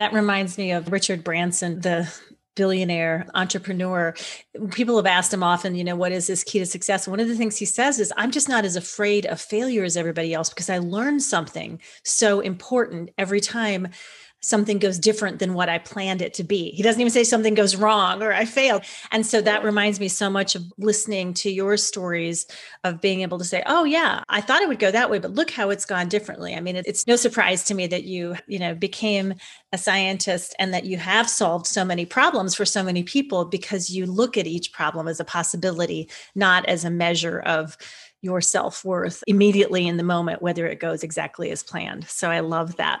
That reminds me of Richard Branson, the billionaire entrepreneur. People have asked him often, you know, what is this key to success? One of the things he says is, I'm just not as afraid of failure as everybody else because I learn something so important every time something goes different than what I planned it to be. He doesn't even say something goes wrong or I failed. And so that reminds me so much of listening to your stories of being able to say, "Oh yeah, I thought it would go that way, but look how it's gone differently." I mean, it's no surprise to me that you, you know, became a scientist and that you have solved so many problems for so many people because you look at each problem as a possibility, not as a measure of your self worth immediately in the moment, whether it goes exactly as planned. So I love that.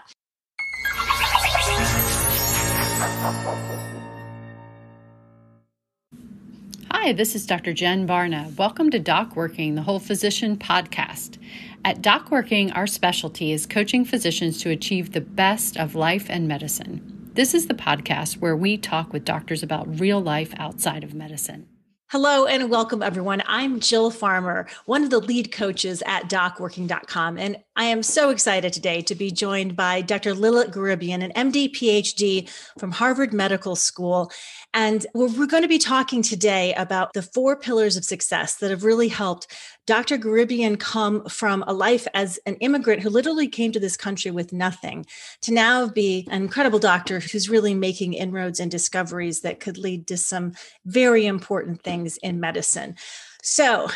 Hi, this is Dr. Jen Barna. Welcome to Doc Working, the Whole Physician podcast. At Doc Working, our specialty is coaching physicians to achieve the best of life and medicine. This is the podcast where we talk with doctors about real life outside of medicine. Hello and welcome, everyone. I'm Jill Farmer, one of the lead coaches at docworking.com. And I am so excited today to be joined by Dr. Lilit Gharibyan, an MD PhD from Harvard Medical School. And we're going to be talking today about the four pillars of success that have really helped Dr. Gharibyan come from a life as an immigrant who literally came to this country with nothing to now be an incredible doctor who's really making inroads and discoveries that could lead to some very important things in medicine. So,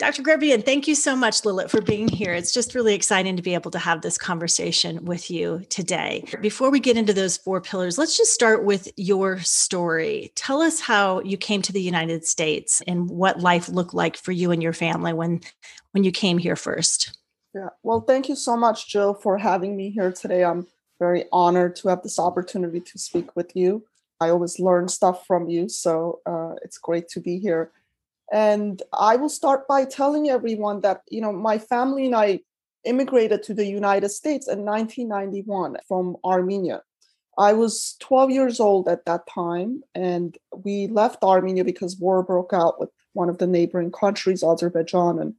Dr. Gharibyan, thank you so much, Lilit, for being here. It's just really exciting to be able to have this conversation with you today. Before we get into those four pillars, let's just start with your story. Tell us how you came to the United States and what life looked like for you and your family when when you came here first. Yeah. Well, thank you so much, Jill, for having me here today. I'm very honored to have this opportunity to speak with you. I always learn stuff from you, so uh, it's great to be here. And I will start by telling everyone that, you know, my family and I immigrated to the United States in 1991 from Armenia. I was 12 years old at that time, and we left Armenia because war broke out with one of the neighboring countries, Azerbaijan. And,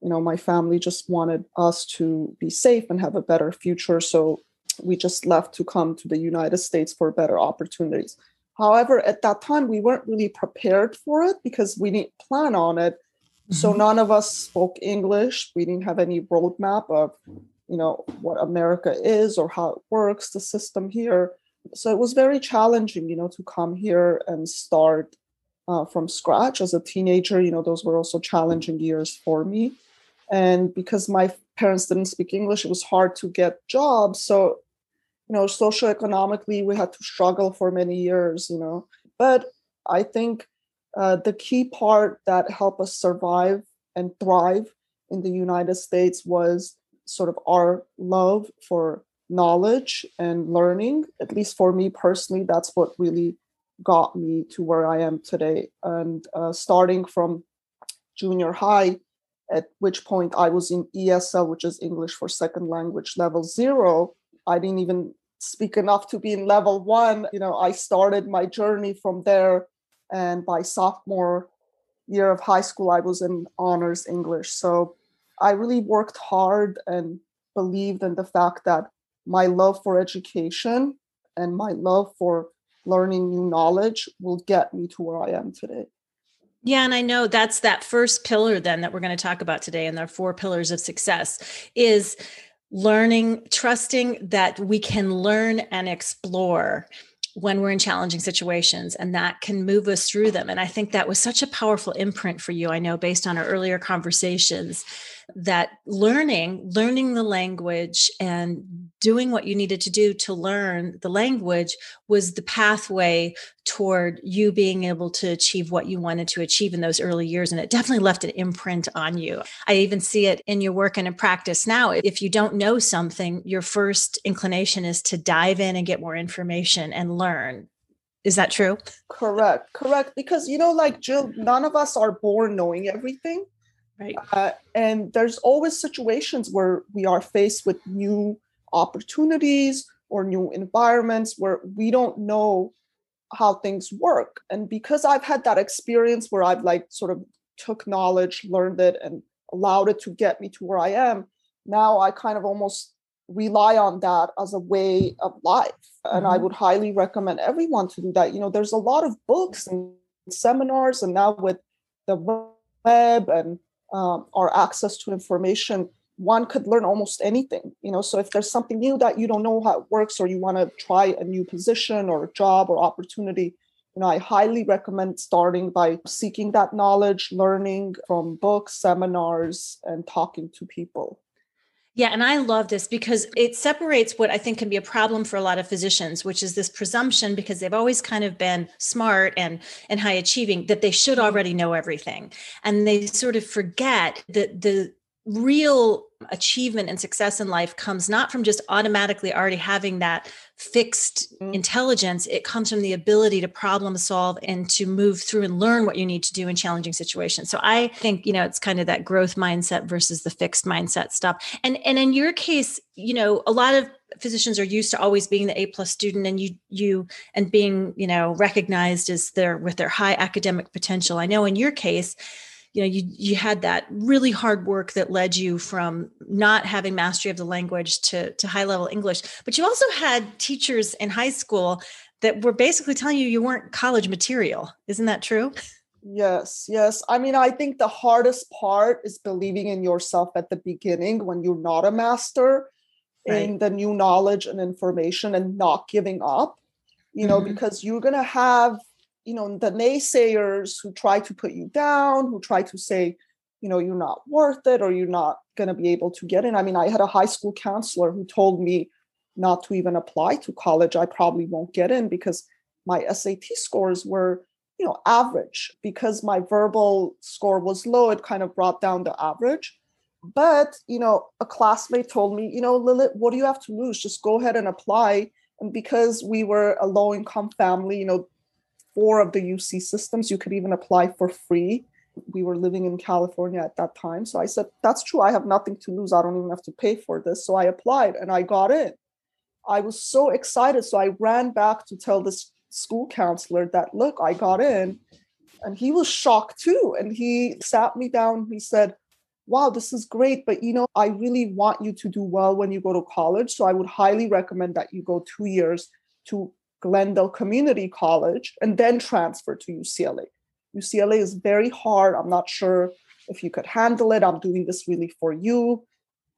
you know, my family just wanted us to be safe and have a better future. So we just left to come to the United States for better opportunities. However, at that time, we weren't really prepared for it because we didn't plan on it. Mm-hmm. So none of us spoke English. We didn't have any roadmap of, you know, what America is or how it works, the system here. So it was very challenging, you know, to come here and start uh, from scratch as a teenager. You know, those were also challenging years for me. And because my parents didn't speak English, it was hard to get jobs. So you know socioeconomically we had to struggle for many years you know. But i think uh, the key part that helped us survive and thrive in the united states was sort of our love for knowledge and learning. At least for me personally that's what really got me to where i am today. And uh, starting from junior high at which point i was in esl which is english for second language level zero I didn't even speak enough to be in level one. You know, I started my journey from there. And by sophomore year of high school, I was in honors English. So I really worked hard and believed in the fact that my love for education and my love for learning new knowledge will get me to where I am today. Yeah, and I know that's that first pillar then that we're going to talk about today and their four pillars of success is learning, trusting that we can learn and explore when we're in challenging situations and that can move us through them. And I think that was such a powerful imprint for you. I know based on our earlier conversations that learning, learning the language and doing what you needed to do to learn the language was the pathway toward you being able to achieve what you wanted to achieve in those early years. And it definitely left an imprint on you. I even see it in your work and in practice now. If you don't know something, your first inclination is to dive in and get more information and learn. Is that true? Correct. Correct. Because, you know, like Jill, none of us are born knowing everything. Right. Uh, and there's always situations where we are faced with new opportunities or new environments where we don't know how things work. And because I've had that experience where I've like sort of took knowledge, learned it, and allowed it to get me to where I am, now I kind of almost rely on that as a way of life. And mm-hmm. I would highly recommend everyone to do that. You know, there's a lot of books and seminars, and now with the web and um, our access to information, one could learn almost anything. You know, so if there's something new that you don't know how it works, or you want to try a new position or job or opportunity, you know, I highly recommend starting by seeking that knowledge, learning from books, seminars, and talking to people. Yeah, and I love this because it separates what I think can be a problem for a lot of physicians, which is this presumption because they've always kind of been smart and and high achieving that they should already know everything. And they sort of forget that the real achievement and success in life comes not from just automatically already having that fixed mm-hmm. intelligence it comes from the ability to problem solve and to move through and learn what you need to do in challenging situations. So i think you know it's kind of that growth mindset versus the fixed mindset stuff. And and in your case you know a lot of physicians are used to always being the a plus student and you you and being you know recognized as their with their high academic potential. I know in your case you know you you had that really hard work that led you from not having mastery of the language to to high level english but you also had teachers in high school that were basically telling you you weren't college material isn't that true yes yes i mean i think the hardest part is believing in yourself at the beginning when you're not a master right. in the new knowledge and information and not giving up you know mm-hmm. because you're going to have you know the naysayers who try to put you down who try to say you know you're not worth it or you're not going to be able to get in. I mean i had a high school counselor who told me not to even apply to college. I probably won't get in because my sat scores were you know average. Because my verbal score was low it kind of brought down the average. But you know a classmate told me you know lilith what do you have to lose? Just go ahead and apply. And because we were a low income family you know four of the UC systems. You could even apply for free. We were living in California at that time. So I said, That's true. I have nothing to lose. I don't even have to pay for this. So I applied and I got in. I was so excited. So I ran back to tell this school counselor that, Look, I got in. And he was shocked too. And he sat me down. He said, Wow, this is great. But you know, I really want you to do well when you go to college. So I would highly recommend that you go two years to Glendale Community College and then transfer to UCLA. UCLA is very hard. I'm not sure if you could handle it. I'm doing this really for you.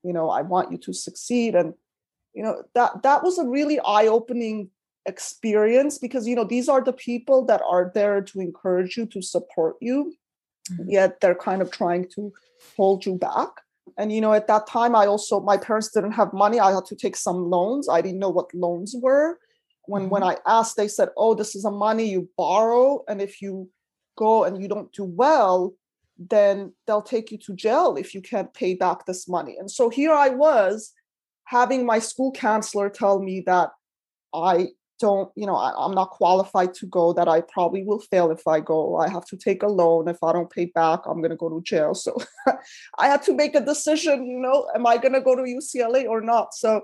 You know, I want you to succeed. And, you know, that that was a really eye-opening experience because you know these are the people that are there to encourage you to support you mm-hmm. yet they're kind of trying to hold you back and you know at that time i also my parents didn't have money i had to take some loans i didn't know what loans were when when mm-hmm. i asked they said oh this is a money you borrow and if you go and you don't do well then they'll take you to jail if you can't pay back this money. And so here i was having my school counselor tell me that i don't you know I, i'm not qualified to go that i probably will fail if i go. I have to take a loan. If i don't pay back i'm going to go to jail. So i had to make a decision you know am i going to go to ucla or not? So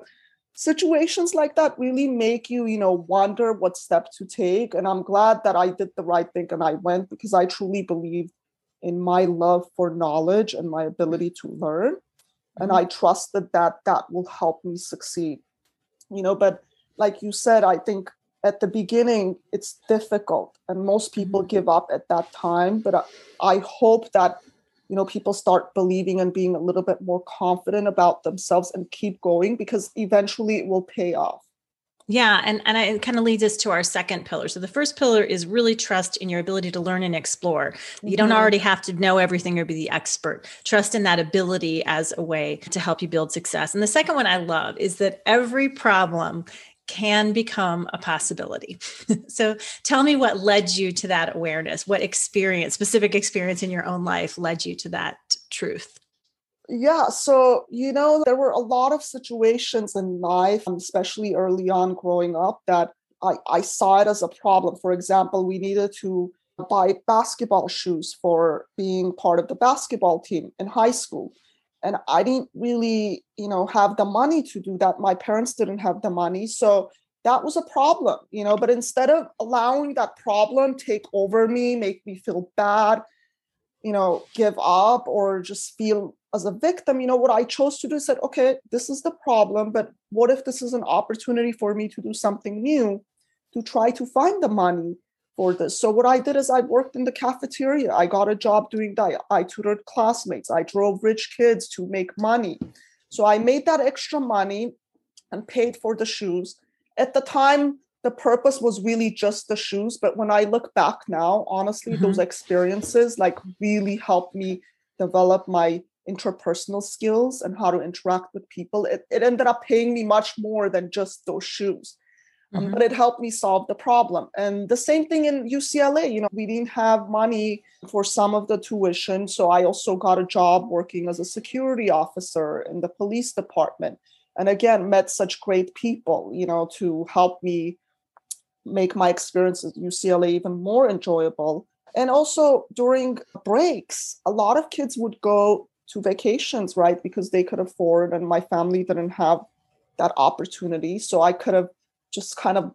situations like that really make you you know wonder what step to take and i'm glad that i did the right thing and i went because i truly believe in my love for knowledge and my ability to learn mm-hmm. and i trusted that that will help me succeed you know but like you said i think at the beginning it's difficult and most people mm-hmm. give up at that time but I, I hope that you know people start believing and being a little bit more confident about themselves and keep going because eventually it will pay off yeah, and and it kind of leads us to our second pillar. So the first pillar is really trust in your ability to learn and explore. Mm-hmm. You don't mm-hmm. already have to know everything or be the expert. Trust in that ability as a way to help you build success. And the second one I love is that every problem can become a possibility. so tell me what led you to that awareness, what experience, specific experience in your own life led you to that truth? Yeah, so you know, there were a lot of situations in life, especially early on growing up, that I, I saw it as a problem. For example, we needed to buy basketball shoes for being part of the basketball team in high school and i didn't really you know have the money to do that. My parents didn't have the money. So that was a problem you know but instead of allowing that problem take over me make me feel bad you know give up or just feel as a victim, you know, what I chose to do is said, okay, this is the problem, but what if this is an opportunity for me to do something new, to try to find the money for this? So what I did is I worked in the cafeteria. I got a job doing that. I tutored classmates. I drove rich kids to make money. So I made that extra money and paid for the shoes. At the time, the purpose was really just the shoes. But when I look back now, honestly, mm-hmm. those experiences like really helped me develop my interpersonal skills and how to interact with people. It, it ended up paying me much more than just those shoes. Mm-hmm. But it helped me solve the problem. And the same thing in UCLA, you know, we didn't have money for some of the tuition. So I also got a job working as a security officer in the police department. And again, met such great people, you know, to help me make my experience at UCLA even more enjoyable. And also during breaks, a lot of kids would go to vacations, right? Because they could afford, and my family didn't have that opportunity. So I could have just kind of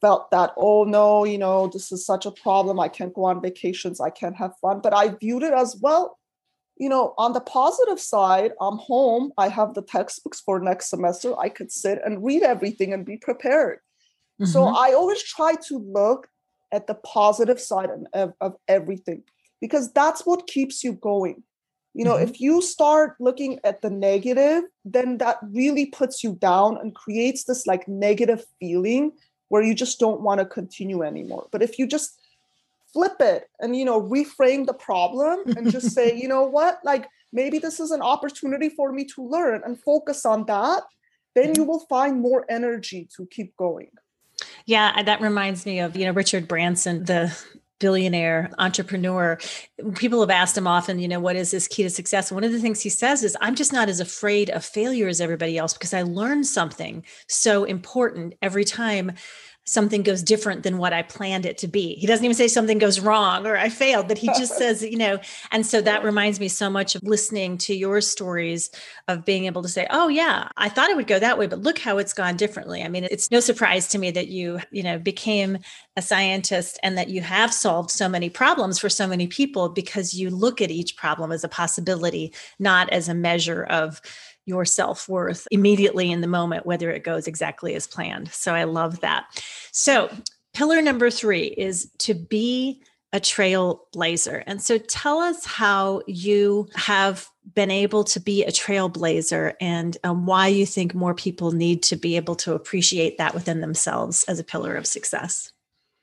felt that, oh no, you know, this is such a problem. I can't go on vacations. I can't have fun. But I viewed it as well, you know, on the positive side, I'm home. I have the textbooks for next semester. I could sit and read everything and be prepared. Mm-hmm. So I always try to look at the positive side of, of everything because that's what keeps you going you know mm-hmm. if you start looking at the negative then that really puts you down and creates this like negative feeling where you just don't want to continue anymore. But if you just flip it and you know reframe the problem and just say you know what? Like maybe this is an opportunity for me to learn and focus on that then you will find more energy to keep going. Yeah, that reminds me of, you know, Richard Branson, the billionaire entrepreneur people have asked him often you know what is this key to success one of the things he says is i'm just not as afraid of failure as everybody else because i learned something so important every time something goes different than what I planned it to be. He doesn't even say something goes wrong or I failed, but he just says, you know, and so that reminds me so much of listening to your stories of being able to say, oh, yeah, I thought it would go that way, but look how it's gone differently. I mean, it's no surprise to me that you, you know, became a scientist and that you have solved so many problems for so many people because you look at each problem as a possibility, not as a measure of, your self worth immediately in the moment, whether it goes exactly as planned. So I love that. So, pillar number three is to be a trailblazer. And so tell us how you have been able to be a trailblazer and um, why you think more people need to be able to appreciate that within themselves as a pillar of success.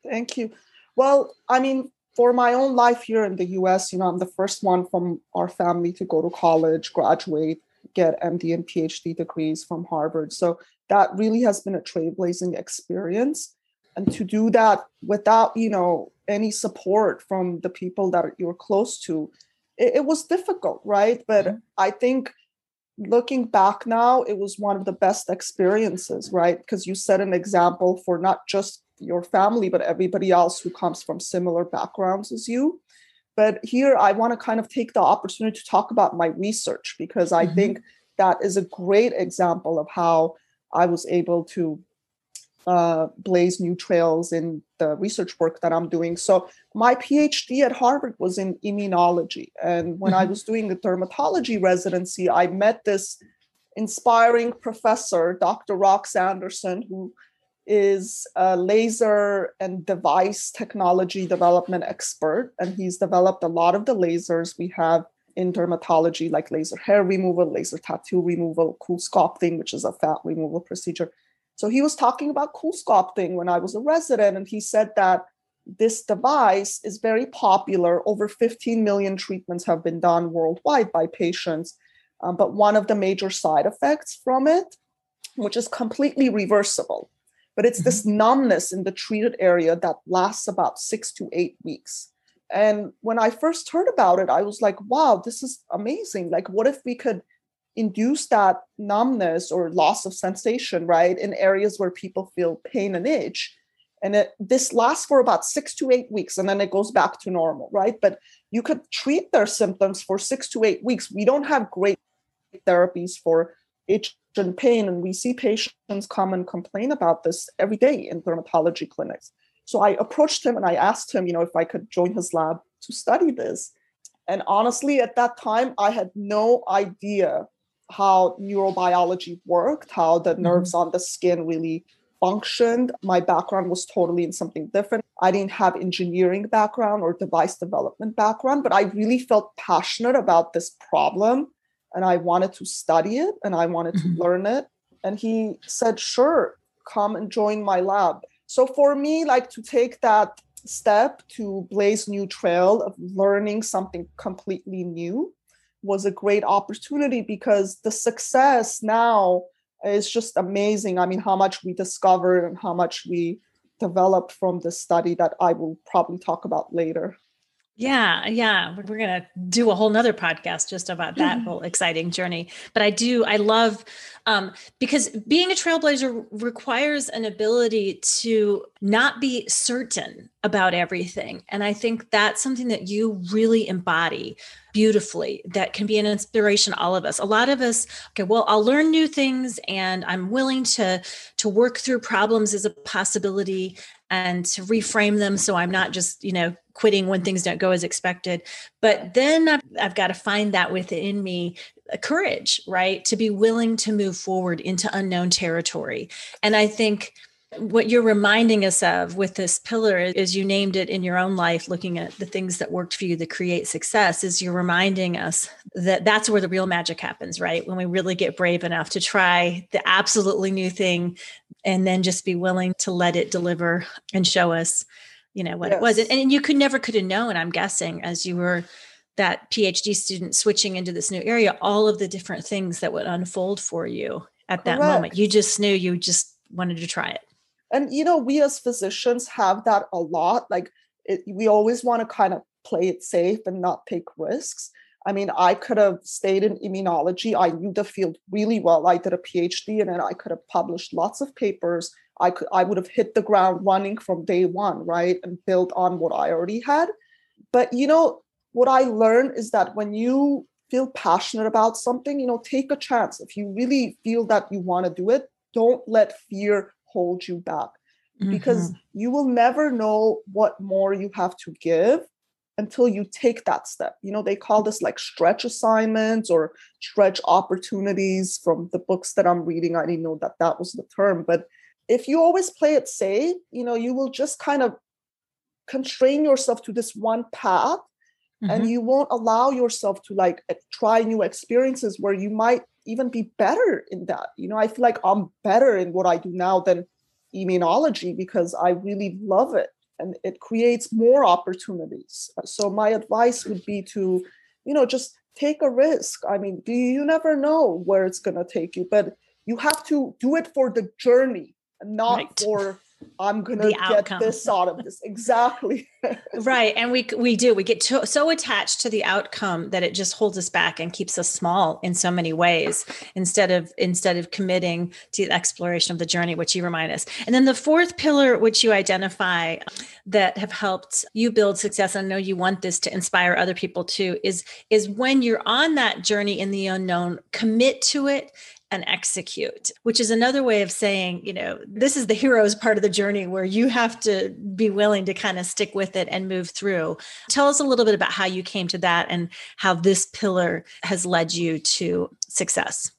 Thank you. Well, I mean, for my own life here in the US, you know, I'm the first one from our family to go to college, graduate, get MD and PhD degrees from Harvard. So that really has been a trailblazing experience. And to do that without, you know, any support from the people that you're close to, it, it was difficult, right? But mm-hmm. I think looking back now, it was one of the best experiences, right? Because you set an example for not just your family, but everybody else who comes from similar backgrounds as you. But here I want to kind of take the opportunity to talk about my research because I mm-hmm. think that is a great example of how I was able to uh, blaze new trails in the research work that I'm doing. So, my PhD at Harvard was in immunology. And when mm-hmm. I was doing the dermatology residency, I met this inspiring professor, Dr. Rox Anderson, who is a laser and device technology development expert, and he's developed a lot of the lasers we have in dermatology, like laser hair removal, laser tattoo removal, CoolSculpting, which is a fat removal procedure. So he was talking about CoolSculpting when I was a resident, and he said that this device is very popular. Over 15 million treatments have been done worldwide by patients. Um, but one of the major side effects from it, which is completely reversible, but it's mm-hmm. this numbness in the treated area that lasts about six to eight weeks. And when I first heard about it, I was like, wow, this is amazing. Like, what if we could induce that numbness or loss of sensation, right, in areas where people feel pain and itch? And it, this lasts for about six to eight weeks and then it goes back to normal, right? But you could treat their symptoms for six to eight weeks. We don't have great therapies for itch pain. And we see patients come and complain about this every day in dermatology clinics. So I approached him and I asked him, you know, if I could join his lab to study this. And honestly, at that time, I had no idea how neurobiology worked, how the mm-hmm. nerves on the skin really functioned. My background was totally in something different. I didn't have engineering background or device development background, but I really felt passionate about this problem and I wanted to study it and I wanted mm-hmm. to learn it. And he said, "Sure, come and join my lab." So for me, like to take that step to blaze new trail of learning something completely new was a great opportunity because the success now is just amazing. I mean, how much we discovered and how much we developed from the study that I will probably talk about later. Yeah, yeah. We're going to do a whole nother podcast just about that mm-hmm. whole exciting journey. But I do, I love um, because being a trailblazer requires an ability to not be certain about everything. And I think that's something that you really embody beautifully that can be an inspiration to all of us. A lot of us okay well i'll learn new things and i'm willing to to work through problems as a possibility and to reframe them so i'm not just you know quitting when things don't go as expected. But then i've, I've got to find that within me courage right to be willing to move forward into unknown territory. And i think what you're reminding us of with this pillar is you named it in your own life looking at the things that worked for you to create success is you're reminding us that that's where the real magic happens right when we really get brave enough to try the absolutely new thing and then just be willing to let it deliver and show us you know what yes. it was and you could never could have known i'm guessing as you were that phd student switching into this new area all of the different things that would unfold for you at Correct. that moment you just knew you just wanted to try it and you know we as physicians have that a lot like it, we always want to kind of play it safe and not take risks. I mean i could have stayed in immunology. I knew the field really well. I did a phd and then i could have published lots of papers. I could i would have hit the ground running from day one right and built on what i already had. But you know what i learned is that when you feel passionate about something you know take a chance. If you really feel that you want to do it don't let fear hold you back mm-hmm. because you will never know what more you have to give until you take that step. You know, they call this like stretch assignments or stretch opportunities from the books that I'm reading. I didn't know that that was the term, but if you always play it safe, you know, you will just kind of constrain yourself to this one path mm-hmm. and you won't allow yourself to like try new experiences where you might even be better in that. You know, I feel like I'm better in what I do now than immunology because I really love it and it creates more opportunities. So my advice would be to, you know, just take a risk. I mean, do you never know where it's going to take you, but you have to do it for the journey and not right. for I'm going to get this out of this. Exactly. right. And we, we do, we get to, so attached to the outcome that it just holds us back and keeps us small in so many ways instead of, instead of committing to the exploration of the journey, which you remind us. And then the fourth pillar, which you identify that have helped you build success. And I know you want this to inspire other people too, is, is when you're on that journey in the unknown, commit to it and execute, which is another way of saying, you know, this is the hero's part of the journey where you have to be willing to kind of stick with it and move through. Tell us a little bit about how you came to that and how this pillar has led you to success.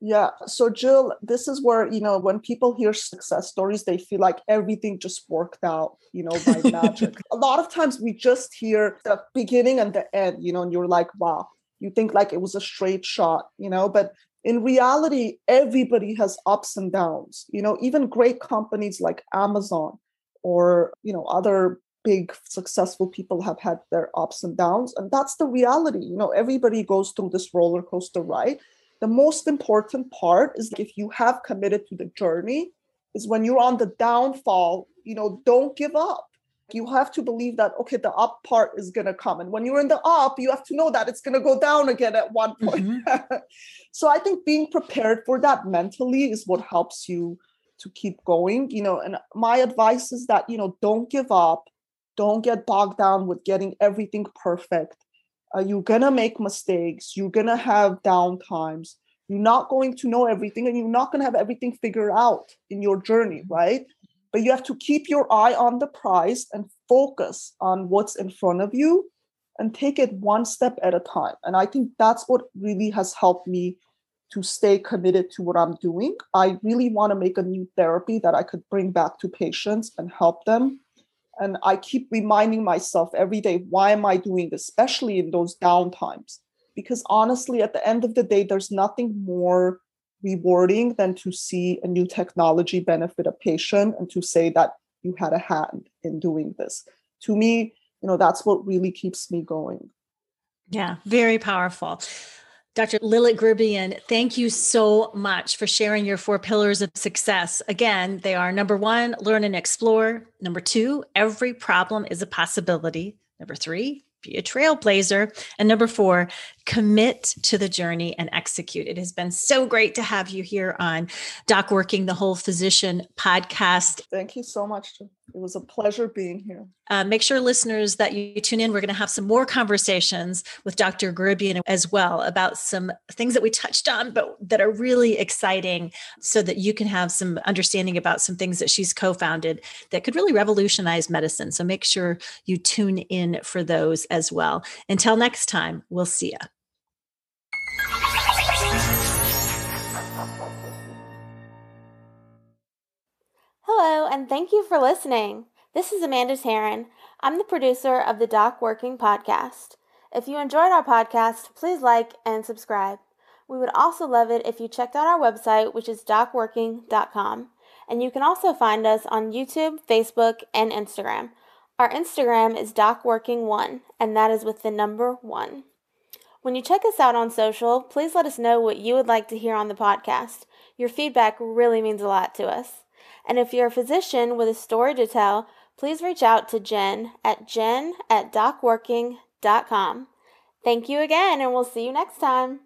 Yeah. So, Jill, this is where, you know, when people hear success stories, they feel like everything just worked out, you know, by magic. a lot of times we just hear the beginning and the end, you know, and you're like, wow, you think like it was a straight shot, you know, but in reality everybody has ups and downs you know even great companies like amazon or you know other big successful people have had their ups and downs and that's the reality you know everybody goes through this roller coaster ride. The most important part is if you have committed to the journey is when you're on the downfall you know don't give up you have to believe that okay the up part is going to come. And when you're in the up you have to know that it's going to go down again at one point. Mm-hmm. so i think being prepared for that mentally is what helps you to keep going you know and my advice is that you know don't give up. Don't get bogged down with getting everything perfect. Uh, you're going to make mistakes. You're going to have down times. You're not going to know everything and you're not going to have everything figured out in your journey right but you have to keep your eye on the prize and focus on what's in front of you and take it one step at a time. And I think that's what really has helped me to stay committed to what I'm doing. I really want to make a new therapy that I could bring back to patients and help them. And I keep reminding myself every day, why am I doing this, especially in those down times? Because honestly, at the end of the day, there's nothing more rewarding than to see a new technology benefit a patient and to say that you had a hand in doing this. To me, you know, that's what really keeps me going. Yeah, very powerful. Dr. Lilith Gharibyan, thank you so much for sharing your four pillars of success. Again, they are number one, learn and explore. Number two, every problem is a possibility. Number three, be a trailblazer. And number four, commit to the journey and execute. It has been so great to have you here on Doc Working the Whole Physician podcast. Thank you so much. It was a pleasure being here. Uh, make sure, listeners, that you tune in. We're going to have some more conversations with Dr. Gharibyan as well about some things that we touched on, but that are really exciting so that you can have some understanding about some things that she's co founded that could really revolutionize medicine. So make sure you tune in for those as well. Until next time, we'll see you. Hello, and thank you for listening. This is Amanda Taryn. I'm the producer of the Doc Working podcast. If you enjoyed our podcast, please like and subscribe. We would also love it if you checked out our website, which is docworking.com. And you can also find us on YouTube, Facebook, and Instagram. Our Instagram is docworking1, and that is with the number 1. When you check us out on social, please let us know what you would like to hear on the podcast. Your feedback really means a lot to us. And if you're a physician with a story to tell, please reach out to Jen at jen at docworking.com. Thank you again, and we'll see you next time.